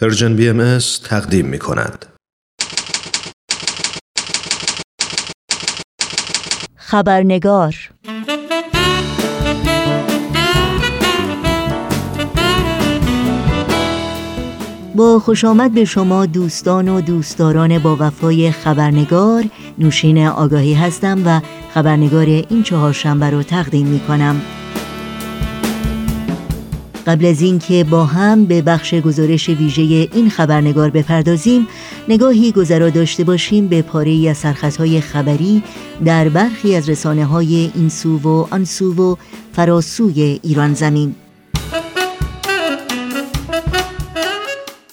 پرژن بی ام تقدیم می کند. خبرنگار با خوش آمد به شما دوستان و دوستداران با وفای خبرنگار نوشین آگاهی هستم و خبرنگار این چهارشنبه رو تقدیم می کنم قبل از اینکه با هم به بخش گزارش ویژه این خبرنگار بپردازیم نگاهی گذرا داشته باشیم به پاره از سرخطهای خبری در برخی از رسانه های این سو و آن سو و فراسوی ایران زمین.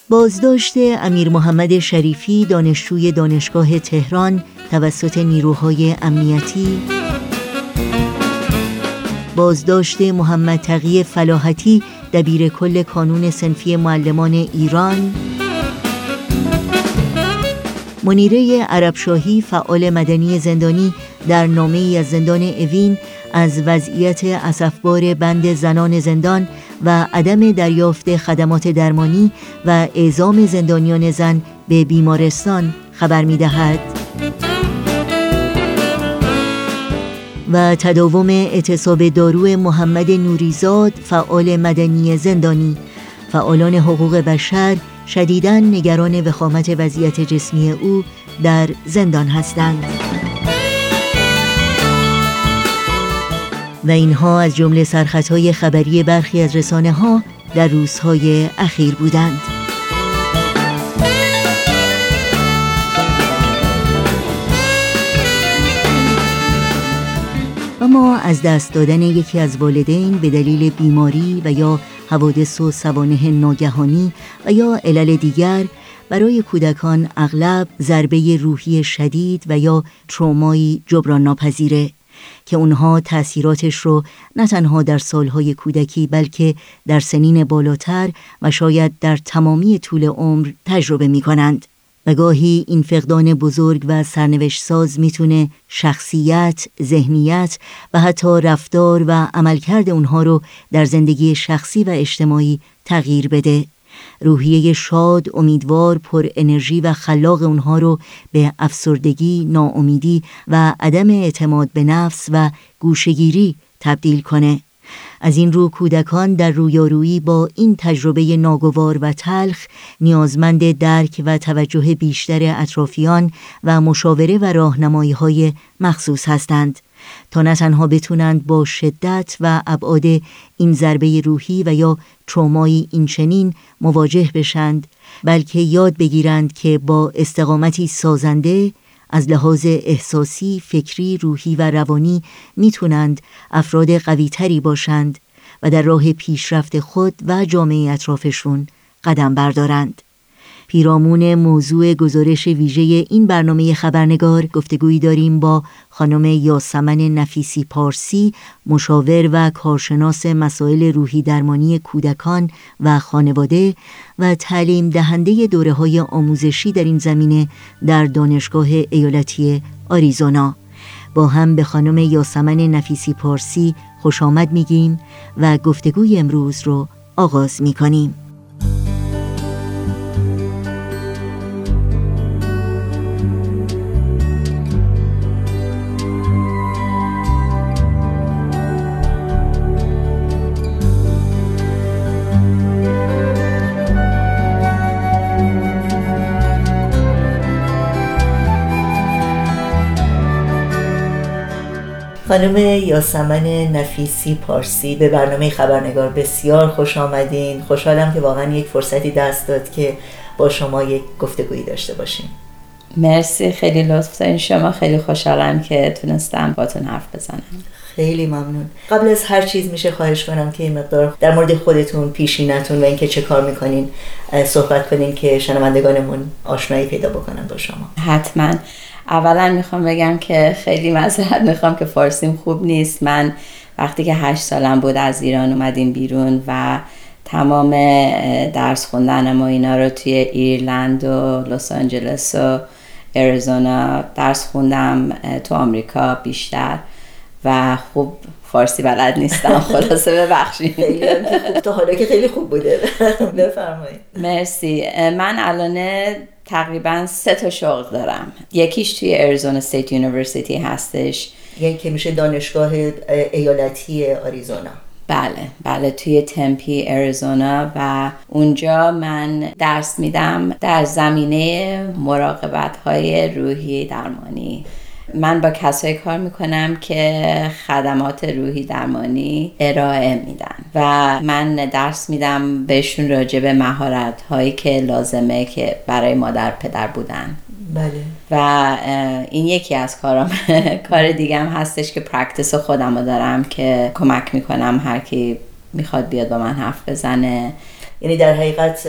بازداشت امیر محمد شریفی دانشجوی دانشگاه تهران توسط نیروهای امنیتی. بازداشت محمد تقی فلاحتی دبیر کل کانون سنفی معلمان ایران منیره عربشاهی فعال مدنی زندانی در نامه از زندان اوین از وضعیت اسفبار بند زنان زندان و عدم دریافت خدمات درمانی و اعزام زندانیان زن به بیمارستان خبر می دهد. و تداوم اعتصاب دارو محمد نوریزاد فعال مدنی زندانی. فعالان حقوق بشر شدیداً نگران وخامت وضعیت جسمی او در زندان هستند. و اینها از جمله سرخطهای خبری برخی از رسانه ها در روزهای اخیر بودند. و ما از دست دادن یکی از والدین به دلیل بیماری و یا حوادث و سوانه ناگهانی و یا علل دیگر برای کودکان اغلب ضربه روحی شدید و یا ترومایی جبران ناپذیره که اونها تأثیراتش رو نه تنها در سالهای کودکی بلکه در سنین بالاتر و شاید در تمامی طول عمر تجربه می کنند. و گاهی این فقدان بزرگ و سرنوشت ساز می‌تونه شخصیت، ذهنیت و حتی رفتار و عملکرد اونها رو در زندگی شخصی و اجتماعی تغییر بده. روحیه شاد، امیدوار، پر انرژی و خلاق اونها رو به افسردگی، ناامیدی و عدم اعتماد به نفس و گوشگیری تبدیل کنه. از این رو کودکان در رویارویی با این تجربه ناگوار و تلخ نیازمند درک و توجه بیشتر اطرافیان و مشاوره و راهنمایی های مخصوص هستند تا نه تنها بتونند با شدت و ابعاد این ضربه روحی و یا ترومایی این چنین مواجه بشند بلکه یاد بگیرند که با استقامتی سازنده از لحاظ احساسی، فکری، روحی و روانی می‌تونند افراد قویتری باشند و در راه پیشرفت خود و جامعه اطرافشون قدم بردارند. پیرامون موضوع گزارش ویژه این برنامه خبرنگار گفتگویی داریم با خانم یاسمن نفیسی پارسی مشاور و کارشناس مسائل روحی درمانی کودکان و خانواده و تعلیم دهنده دوره های آموزشی در این زمینه در دانشگاه ایالتی آریزونا. با هم به خانم یاسمن نفیسی پارسی خوش آمد میگیم و گفتگوی امروز رو آغاز می‌کنیم. خانم یاسمن نفیسی پارسی به برنامه خبرنگار بسیار خوش آمدین. خوشحالم که واقعا یک فرصتی دست داد که با شما یک گفتگویی داشته باشیم. مرسی خیلی لطف دارین. شما خیلی خوشحالم که تونستم باتون حرف بزنم. خیلی ممنون. قبل از هر چیز میشه خواهش کنم که این مقدار در مورد خودتون پیشینتون و اینکه چه کار می‌کنین صحبت کنین که شنوندگانمون آشنایی پیدا بکنن با شما. حتما. اولا می‌خوام بگم که خیلی مذارت می‌خوام که فارسیم خوب نیست. من وقتی که هشت سالم بود از ایران اومدیم بیرون و تمام درس خوندن و اینا رو توی ایرلند و لس آنجلس و اریزونا درس خوندم تو آمریکا بیشتر. و خوب فارسی بلد نیستم خلاصه ببخشید. تا حالا که خیلی خوب بوده. بفرمایید. مرسی. من الان تقریبا سه تا شغل دارم. یکیش توی Arizona State University هستش. یعنی که میشه دانشگاه ایالتی آریزونا. بله بله توی تمپی آریزونا و اونجا من درس میدم در زمینه مراقبت های روحی درمانی. من با کسایی کار می‌کنم که خدمات روحی درمانی ارائه میدن و من درس میدم بهشون راجع به مهارت هایی که لازمه که برای مادر پدر بودن. بله. و این یکی از کارم کار دیگه هم هستش که پرکتس خودم رو دارم که کمک می‌کنم هر کی می‌خواد بیاد با من حرف بزنه. یعنی در حقیقت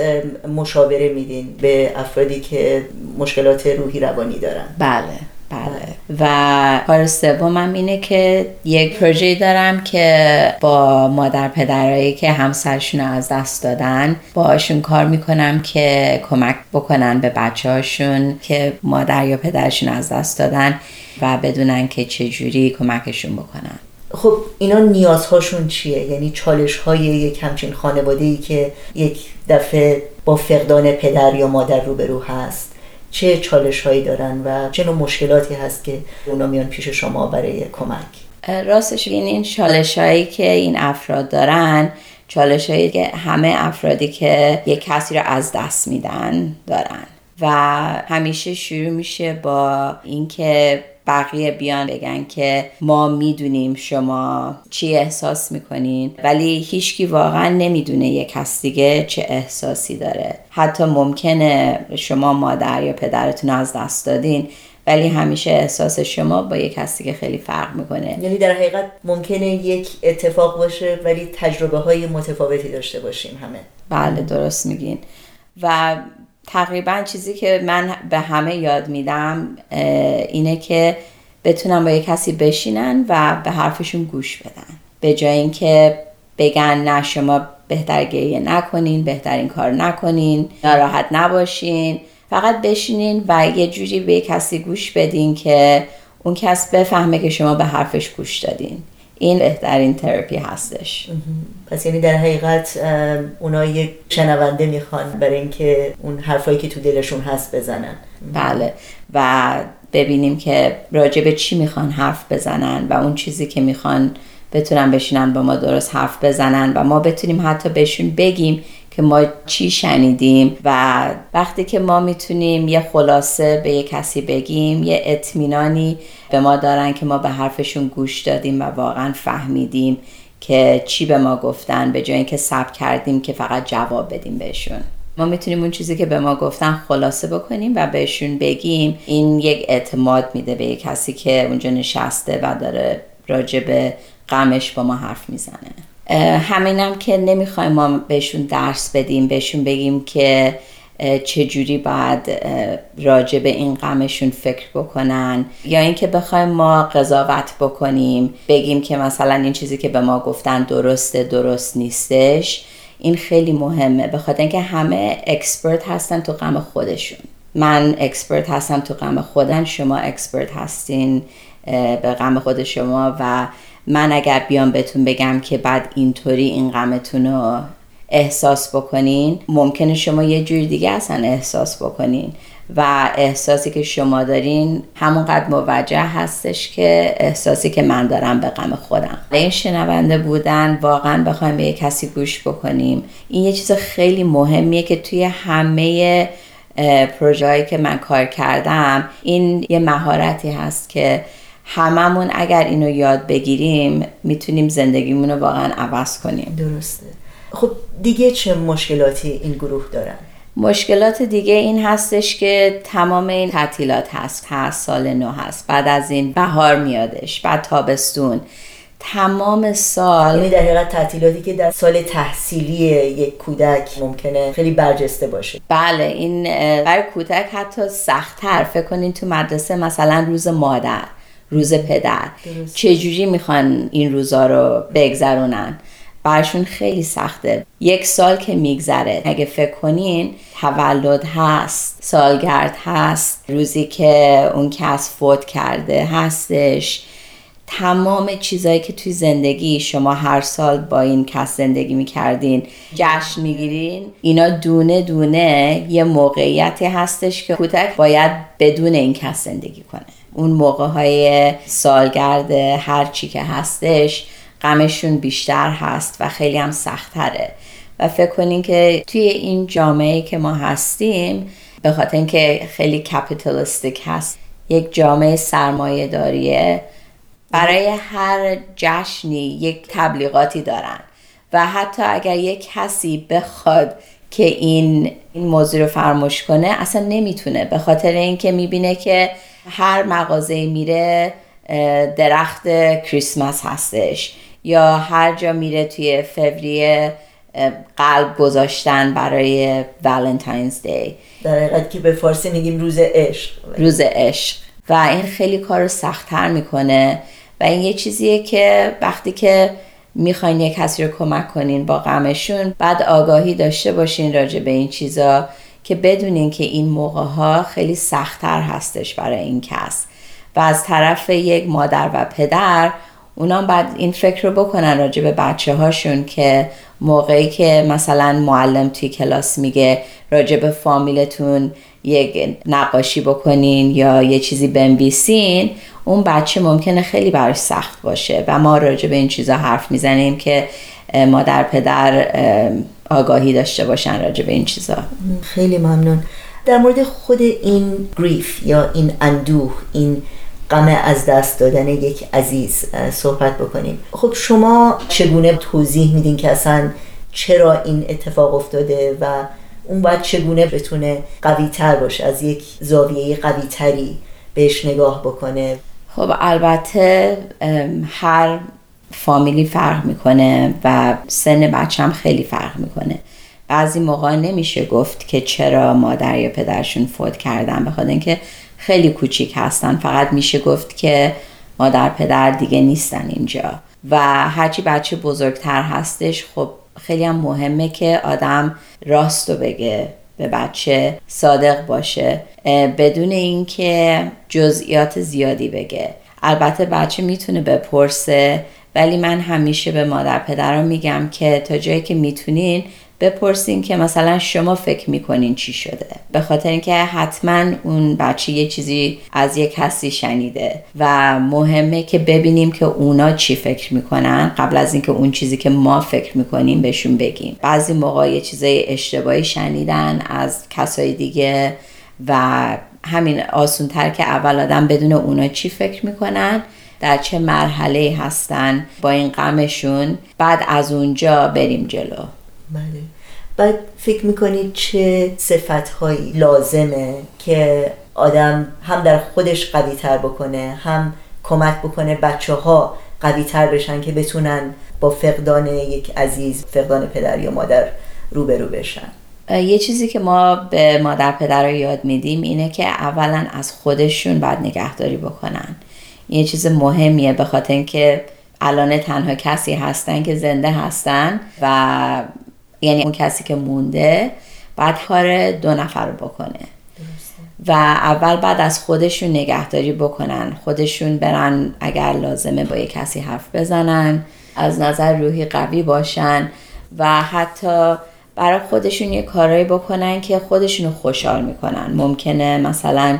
مشاوره میدین به افرادی که مشکلات روحی روانی دارن. بله. بله. و کار سومم اینه که یک پروژه دارم که با مادر پدرایی که همسرشون از دست دادن باشون کار می‌کنم که کمک بکنن به بچه هاشون که مادر یا پدرشون از دست دادن و بدونن که چجوری کمکشون بکنن. خب اینا نیازهاشون چیه؟ یعنی چالش های یک همچین خانواده ای که یک دفعه با فقدان پدر یا مادر روبرو هست؟ چه چالش هایی دارن و چه نوع مشکلاتی هست که اونا میان پیش شما برای کمک؟ راستش این این چالش هایی که این افراد دارن چالش هایی که همه افرادی که یک کسی رو از دست میدن دارن. و همیشه شروع میشه با اینکه بقیه بیان بگن که ما می‌دونیم شما چی احساس می‌کنین. ولی هیچکی واقعا نمی‌دونه یک کس دیگه چه احساسی داره. حتی ممکنه شما مادر یا پدرتون از دست دادین ولی همیشه احساس شما با یک کسی که خیلی فرق می‌کنه. یعنی در حقیقت ممکنه یک اتفاق باشه ولی تجربه های متفاوتی داشته باشیم همه. بله درست میگین. و تقریبا چیزی که من به همه یاد میدم اینه که بتونن با یه کسی بشینن و به حرفشون گوش بدن. به جای اینکه بگن نه شما بهتر گریه نکنین بهترین کار نکنین ناراحت نباشین. فقط بشینین و یه جوری به کسی گوش بدین که اون کس بفهمه که شما به حرفش گوش دادین. این بهترین تراپی هستش. پس یعنی در حقیقت اونا یک شنونده می‌خوان برای اینکه اون حرفایی که تو دلشون هست بزنن. بله. و ببینیم که راجع به چی می‌خوان حرف بزنن و اون چیزی که می‌خوان بتونن بشینن با ما درست حرف بزنن و ما بتونیم حتی بهشون بگیم که ما چی شنیدیم و وقتی که ما می‌تونیم یه خلاصه به یه کسی بگیم یه اطمینانی به ما دارن که ما به حرفشون گوش دادیم و واقعا فهمیدیم که چی به ما گفتن به جای اینکه سب کردیم که فقط جواب بدیم بهشون. ما می‌تونیم اون چیزی که به ما گفتن خلاصه بکنیم و بهشون بگیم این یک اعتماد میده به یک کسی که اونجا نشسته و داره راجع به غمش با ما حرف می‌زنه. همینم که نمی‌خوایم ما بهشون درس بدیم بهشون بگیم که چجوری باید راجع به این غمشون فکر بکنن یا اینکه بخوایم ما قضاوت بکنیم بگیم که مثلا این چیزی که به ما گفتن درسته درست نیستش. این خیلی مهمه به خاطر اینکه همه expert هستن تو غم خودشون. من expert هستم تو غم خودم شما expert هستین به غم خود شما و من اگر بیام بهتون بگم که باید اینطوری این غمتون رو احساس بکنین ممکنه شما یه جوری دیگه اصلا احساس بکنین. و احساسی که شما دارین همونقدر موجه هستش که احساسی که من دارم به غم خودم. این شنونده بودن واقعا بخوایم به یه کسی گوش بکنیم. این یه چیز خیلی مهمیه که توی همه پروژه که من کار کردم این یه مهارتی هست که هممون اگر اینو یاد بگیریم می‌تونیم زندگیمون رو واقعا عوض کنیم. درسته. خب دیگه چه مشکلاتی این گروه دارن؟ مشکلات دیگه این هستش که تمام این تعطیلات هست. هست سال نو هست. بعد از این بهار میادش. بعد تابستون. تمام سال یعنی در حقیقت تعطیلاتی که در سال تحصیلی یک کودک ممکنه خیلی برجسته باشه. بله این برای کودک حتی سختتر. فکر کنین تو مدرسه مثلا روز مادر. روز پدر. چجوری می‌خوان این روزا رو بگذرونن؟ برشون خیلی سخته. یک سال که میگذره. اگه فکر کنین تولد هست سالگرد هست روزی که اون کس فوت کرده هستش. تمام چیزایی که توی زندگی شما هر سال با این کس زندگی می‌کردین جشن می‌گیرین اینا دونه دونه یه موقعیتی هستش که کودک باید بدون این کس زندگی کنه. اون موقع های سالگرد هر چی که هستش غمشون بیشتر هست و خیلی هم سختره و فکر کنین که توی این جامعه که ما هستیم به خاطر اینکه خیلی کپیتالیستیک هست یک جامعه سرمایه داریه برای هر جشنی یک تبلیغاتی دارن. و حتی اگر یک کسی بخواد که این این موضوع رو فراموش کنه اصلا نمی‌تونه. به خاطر اینکه می‌بینه که هر مغازه میره درخت کریسمس هستش یا هر جا میره توی فوریه قلب گذاشتن برای والنتاینز دی در حقیقت که به فارسی میگیم روز عشق. روز عشق. و این خیلی کار رو سختتر می‌کنه. و این یه چیزیه که وقتی که می‌خواین یه کسی رو کمک کنین با غمشون بعد آگاهی داشته باشین راجع به این چیزا. که بدونین که این موقع ها خیلی سختتر هستش برای این کس. و از طرف یک مادر و پدر اونا بعد این فکر رو بکنن راجع به بچه هاشون که موقعی که مثلا معلم توی کلاس میگه راجع به فامیلتون یک نقاشی بکنین یا یه چیزی بنویسین اون بچه ممکنه خیلی براش سخت باشه. و ما راجع به این چیزا حرف می‌زنیم که مادر پدر آگاهی داشته باشن راجع به این چیزا. خیلی ممنون. در مورد خود این گریف یا این اندوه این غم از دست دادن یک عزیز صحبت بکنیم. خب شما چگونه توضیح میدین که اصلا چرا این اتفاق افتاده و اون باید چگونه بتونه قوی تر باشه از یک زاویه قوی تری بهش نگاه بکنه؟ خب البته هر فامیلی فرق می‌کنه و سن بچه هم خیلی فرق می‌کنه. بعضی موقع نمیشه گفت که چرا مادر یا پدرشون فوت کردن بخاطر اینکه خیلی کوچیک هستن. فقط میشه گفت که مادر پدر دیگه نیستن اینجا. و هرچی بچه بزرگتر هستش خب خیلی هم مهمه که آدم راست رو بگه به بچه صادق باشه بدون اینکه جزئیات زیادی بگه. البته بچه می‌تونه بپرسه ولی من همیشه به مادر پدرم میگم که تا جایی که می‌تونین بپرسین که مثلا شما فکر می‌کنین چی شده. به خاطر اینکه حتما اون بچه یه چیزی از یک کسی شنیده و مهمه که ببینیم که اونا چی فکر می‌کنن. قبل از اینکه اون چیزی که ما فکر می‌کنیم بهشون بگیم. بعضی موقع یه چیزای اشتباهی شنیدن از کسای دیگه و همین آسون تر که اول آدم بدون اونا چی فکر می‌کنن. در چه مرحله هستن با این غمشون بعد از اونجا بریم جلو. بله. بعد فکر می‌کنید چه صفت هایی لازمه که آدم هم در خودش قوی تر بکنه هم کمک بکنه بچه ها قوی تر بشن که بتونن با فقدان یک عزیز فقدان پدر یا مادر روبرو بشن؟ یه چیزی که ما به مادر پدر رو یاد میدیم اینه که اولا از خودشون باید نگهداری بکنن. یه چیز مهمیه به خاطر اینکه الان تنها کسی هستن که زنده هستن و یعنی اون کسی که مونده بعد کار دو نفر رو بکنه. و اول بعد از خودشون نگهداری بکنن. خودشون برن اگر لازمه با یه کسی حرف بزنن از نظر روحی قوی باشن و حتی برای خودشون یه کارایی بکنن که خودشونو خوشحال می‌کنن. ممکنه مثلا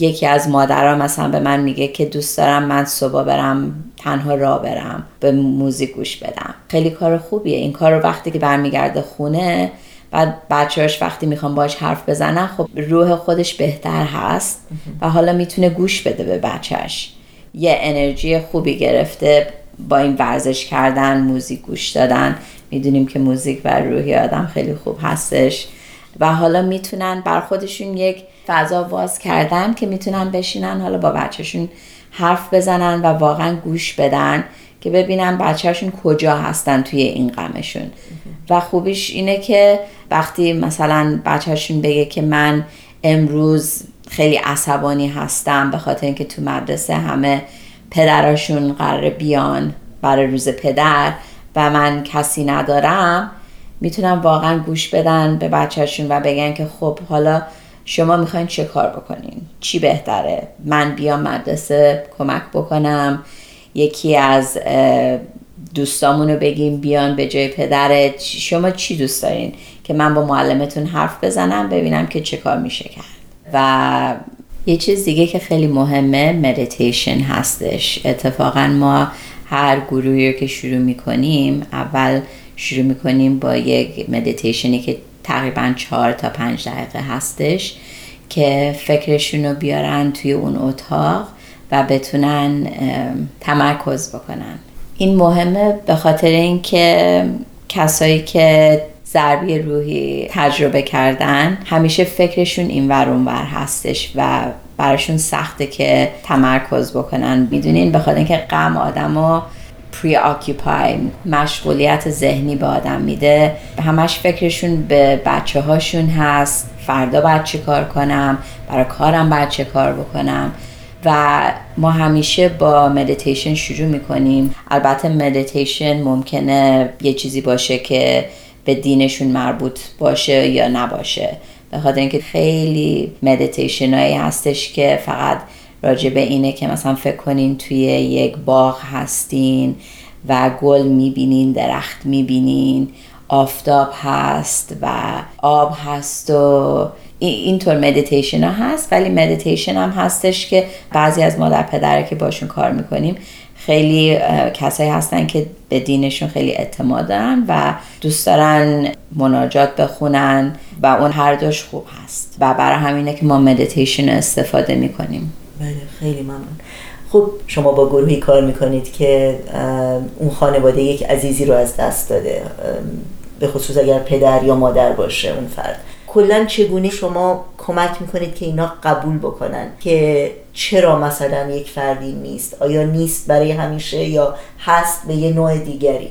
یکی از مادرها مثلا به من میگه که دوست دارم من صبح برم تنها را برم به موزیک گوش بدم. خیلی کار خوبیه. این کار رو وقتی که برمیگرده خونه بعد بچهاش وقتی می‌خوام باش حرف بزنن خب روح خودش بهتر هست و حالا می‌تونه گوش بده به بچهش یه انرژی خوبی گرفته با این ورزش کردن موزیک گوش دادن. می‌دونیم که موزیک و روحی آدم خیلی خوب هستش و حالا می‌تونن بر خودشون یک فضا باز کردن که می‌تونن بشینن حالا با بچهشون حرف بزنن و واقعا گوش بدن که ببینن بچهشون کجا هستن توی این غمشون. و خوبیش اینه که وقتی مثلا بچهشون بگه که من امروز خیلی عصبانی هستم به خاطر اینکه تو مدرسه همه پدراشون قرار بیان برای روز پدر و من کسی ندارم می‌تونم واقعا گوش بدن به بچهشون و بگن که خب حالا شما می‌خواین چه کار بکنین؟ چی بهتره؟ من بیام مدرسه کمک بکنم؟ یکی از دوستامون رو بگیم بیان به جای پدرت؟ شما چی دوست دارین؟ که من با معلمتون حرف بزنم ببینم که چه کار میشه کرد. و یه چیز دیگه که خیلی مهمه مدیتیشن هستش. اتفاقا ما هر گروهی رو که شروع می‌کنیم اول شروع می‌کنیم با یک مدیتیشنی که تقریبا چهار تا پنج دقیقه هستش که فکرشون رو بیارن توی اون اتاق و بتونن تمرکز بکنن. این مهمه به خاطر اینکه کسایی که ضربی روحی تجربه کردن همیشه فکرشون این ور ور هستش و براشون سخته که تمرکز بکنن. می‌دونین بخاطر اینکه غم آدمو پری مشغولیت ذهنی به آدم میده. همش فکرشون به بچه هاشون هست. فردا باید چی کار کنم؟ برای کارم باید چه کار بکنم؟ و ما همیشه با مدیتیشن شروع می‌کنیم. البته مدیتیشن ممکنه یه چیزی باشه که به دینشون مربوط باشه یا نباشه. به خاطر اینکه خیلی مدیتیشن هایی هستش که فقط راجع به اینه که مثلا فکر کنین توی یک باغ هستین و گل می‌بینین درخت می‌بینین آفتاب هست و آب هست و اینطور مدیتیشن ها هست ولی مدیتیشن هم هستش که بعضی از مادر پدرا که باشون کار می‌کنیم خیلی کسایی هستن که به دینشون خیلی اعتماد دارن و دوست دارن مناجات بخونن و اون هر دوش خوب هست. و برای همینه که ما مدیتیشن استفاده می‌کنیم. بله خیلی ممنون. خب شما با گروهی کار می‌کنید که اون خانواده یک عزیزی رو از دست داده به خصوص اگر پدر یا مادر باشه اون فرد. کلا چگونه شما کمک می‌کنید که اینا قبول بکنن؟ که چرا مثلا یک فردی نیست؟ آیا نیست برای همیشه یا هست به یه نوع دیگری؟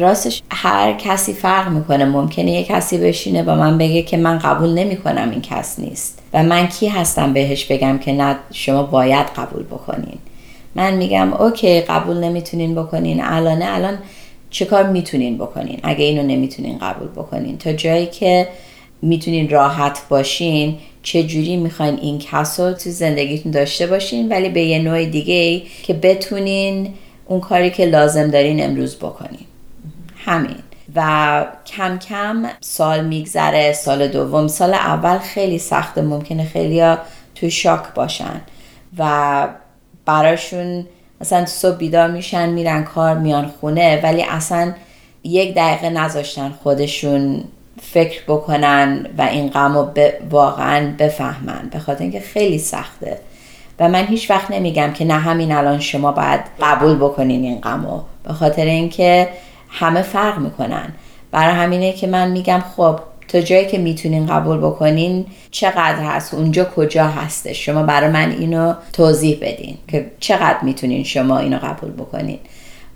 راستش هر کسی فرق می‌کنه. ممکنه یه کسی بشینه با من بگه که من قبول نمی‌کنم این کس نیست. و من کی هستم بهش بگم که نه شما باید قبول بکنین. من میگم اوکی قبول نمی‌تونین بکنین. الان چه کار می‌تونین بکنین؟ اگه اینو نمی‌تونین قبول بکنین. تا جایی که می‌تونین راحت باشین چه جوری می‌خواین این کس رو تو زندگیتون داشته باشین ولی به یه نوع دیگه ای که بتونین اون کاری که لازم دارین امروز بکنین. همین. و کم کم سال میگذره سال دوم. سال اول خیلی سخته ممکنه خیلی توی شاک باشن و براشون مثلا صبح بیدار میشن میرن کار میان خونه ولی اصلا یک دقیقه نذاشتن خودشون فکر بکنن و این غم رو واقعا بفهمن. به خاطر اینکه خیلی سخته. و من هیچ وقت نمیگم که نه همین الان شما باید قبول بکنین این غم رو به خاطر اینکه همه فرق می‌کنن. برای همینه که من میگم خب تا جایی که می‌تونین قبول بکنین چقدر هست؟ اونجا کجا هسته؟ شما برای من اینو توضیح بدین که چقدر می‌تونین شما اینو قبول بکنین.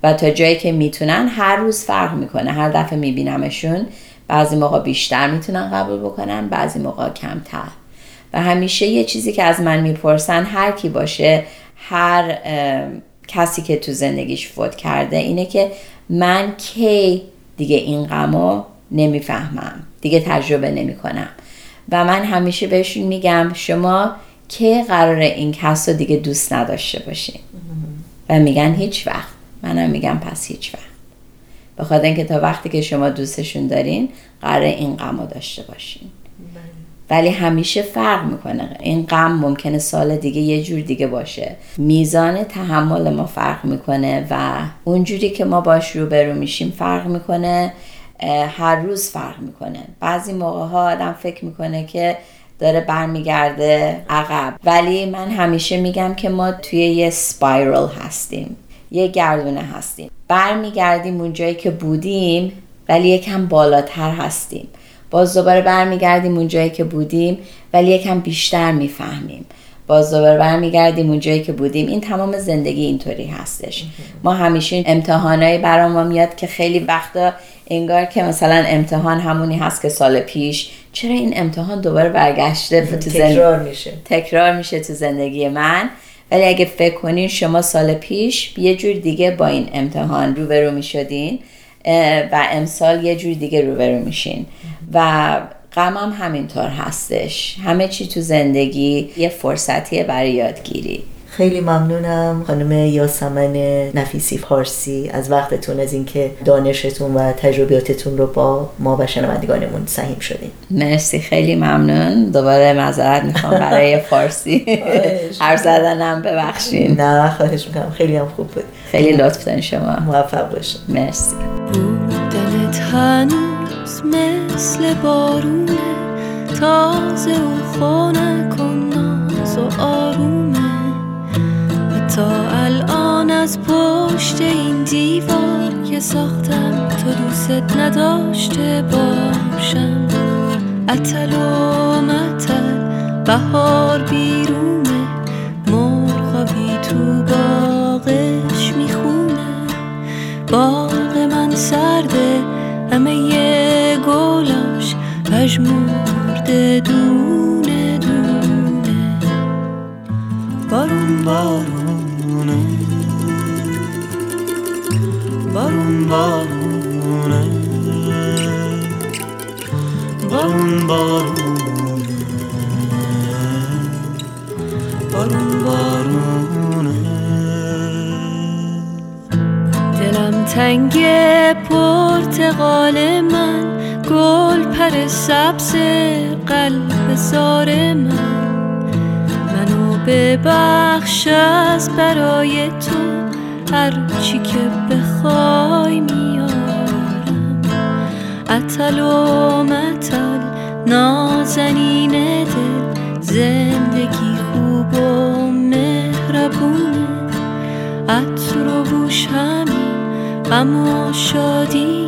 و تا جایی که می‌تونن هر روز فرق می‌کنه. هر دفعه میبینمشون بعضی موقع بیشتر می‌تونن قبول بکنن بعضی موقع کمتر. و همیشه یه چیزی که از من می‌پرسن هر کی باشه هر کسی که تو زندگیش فوت کرده اینه که من کی دیگه این غمو نمی‌فهمم دیگه تجربه نمی‌کنم. و من همیشه بهشون میگم شما که قرار این کس رو دیگه دوست نداشته باشین؟ و میگن هیچ وقت. منم میگم پس هیچ وقت. به خاطر اینکه تا وقتی که شما دوستشون دارین قرار این غم رو داشته باشین. ولی همیشه فرق می‌کنه. این غم ممکنه سال دیگه یه جور دیگه باشه. میزان تحمل ما فرق می‌کنه و اونجوری که ما باش روبرو میشیم فرق می‌کنه هر روز فرق می‌کنه. بعضی موقع ها آدم فکر می‌کنه که داره برمیگرده عقب. ولی من همیشه میگم که ما توی یه سپایرل هستیم. یه گردونه هستیم. برمیگردیم اونجایی که بودیم ولی یکم بالاتر هستیم. باز دوباره برمیگردیم اونجایی که بودیم ولی یکم بیشتر می‌فهمیم. باز دوباره برمیگردیم اونجایی که بودیم. این تمام زندگی اینطوری هستش. ما همیشه امتحانایی برای ما میاد که خیلی وقتا انگار که مثلا امتحان همونی هست که سال پیش. چرا این امتحان دوباره برگشته تو تکرار میشه؟ تکرار میشه تو زندگی من؟ ولی اگه فکر کنین شما سال پیش یه جور دیگه با این امتحان روبرو می‌شدین و امسال یه جور دیگه روبرو میشین. و غمم همینطور هستش. همه چی تو زندگی یه فرصتیه برای یادگیری. خیلی ممنونم خانم یاسمن نفیسی فارسی. از وقتتون از اینکه دانشتون و تجربیاتتون رو با ما و شنوندگانمون سهیم شدین. مرسی خیلی ممنون. دوباره معذرت می‌خوام برای فارسی. حرف زدنم ببخشین. نه خواهش می‌کنم. خیلی هم خوب بود. خیلی لطف دارین شما. موفق باشین. مرسی. بودنت هنوز مثل بارونه. تازه و خونه کن ناز و آرومه و تا الان از پشت این دیوار که ساختم تو دوست نداشته باشم. اتل و متل بهار بیرونه مرغابی تو باغش می‌خونه. باغ من سرده همه یه گلاش پژمرده دونه دونه. بارون بارونه بارون بارونه بارون بارونه بارون بارونه دلم تنگ پرتقال من گل پر سبز قلب زار من. منو ببخش از برای تو هر چی که بخوای اتل و متل نازنین دل زندگی خوب و مهربونه. عطر و بوش همین غم و شادی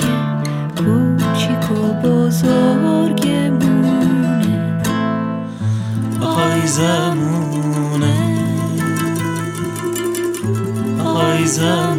کوچیک و بزرگمونه. آی زمونه آی زمونه.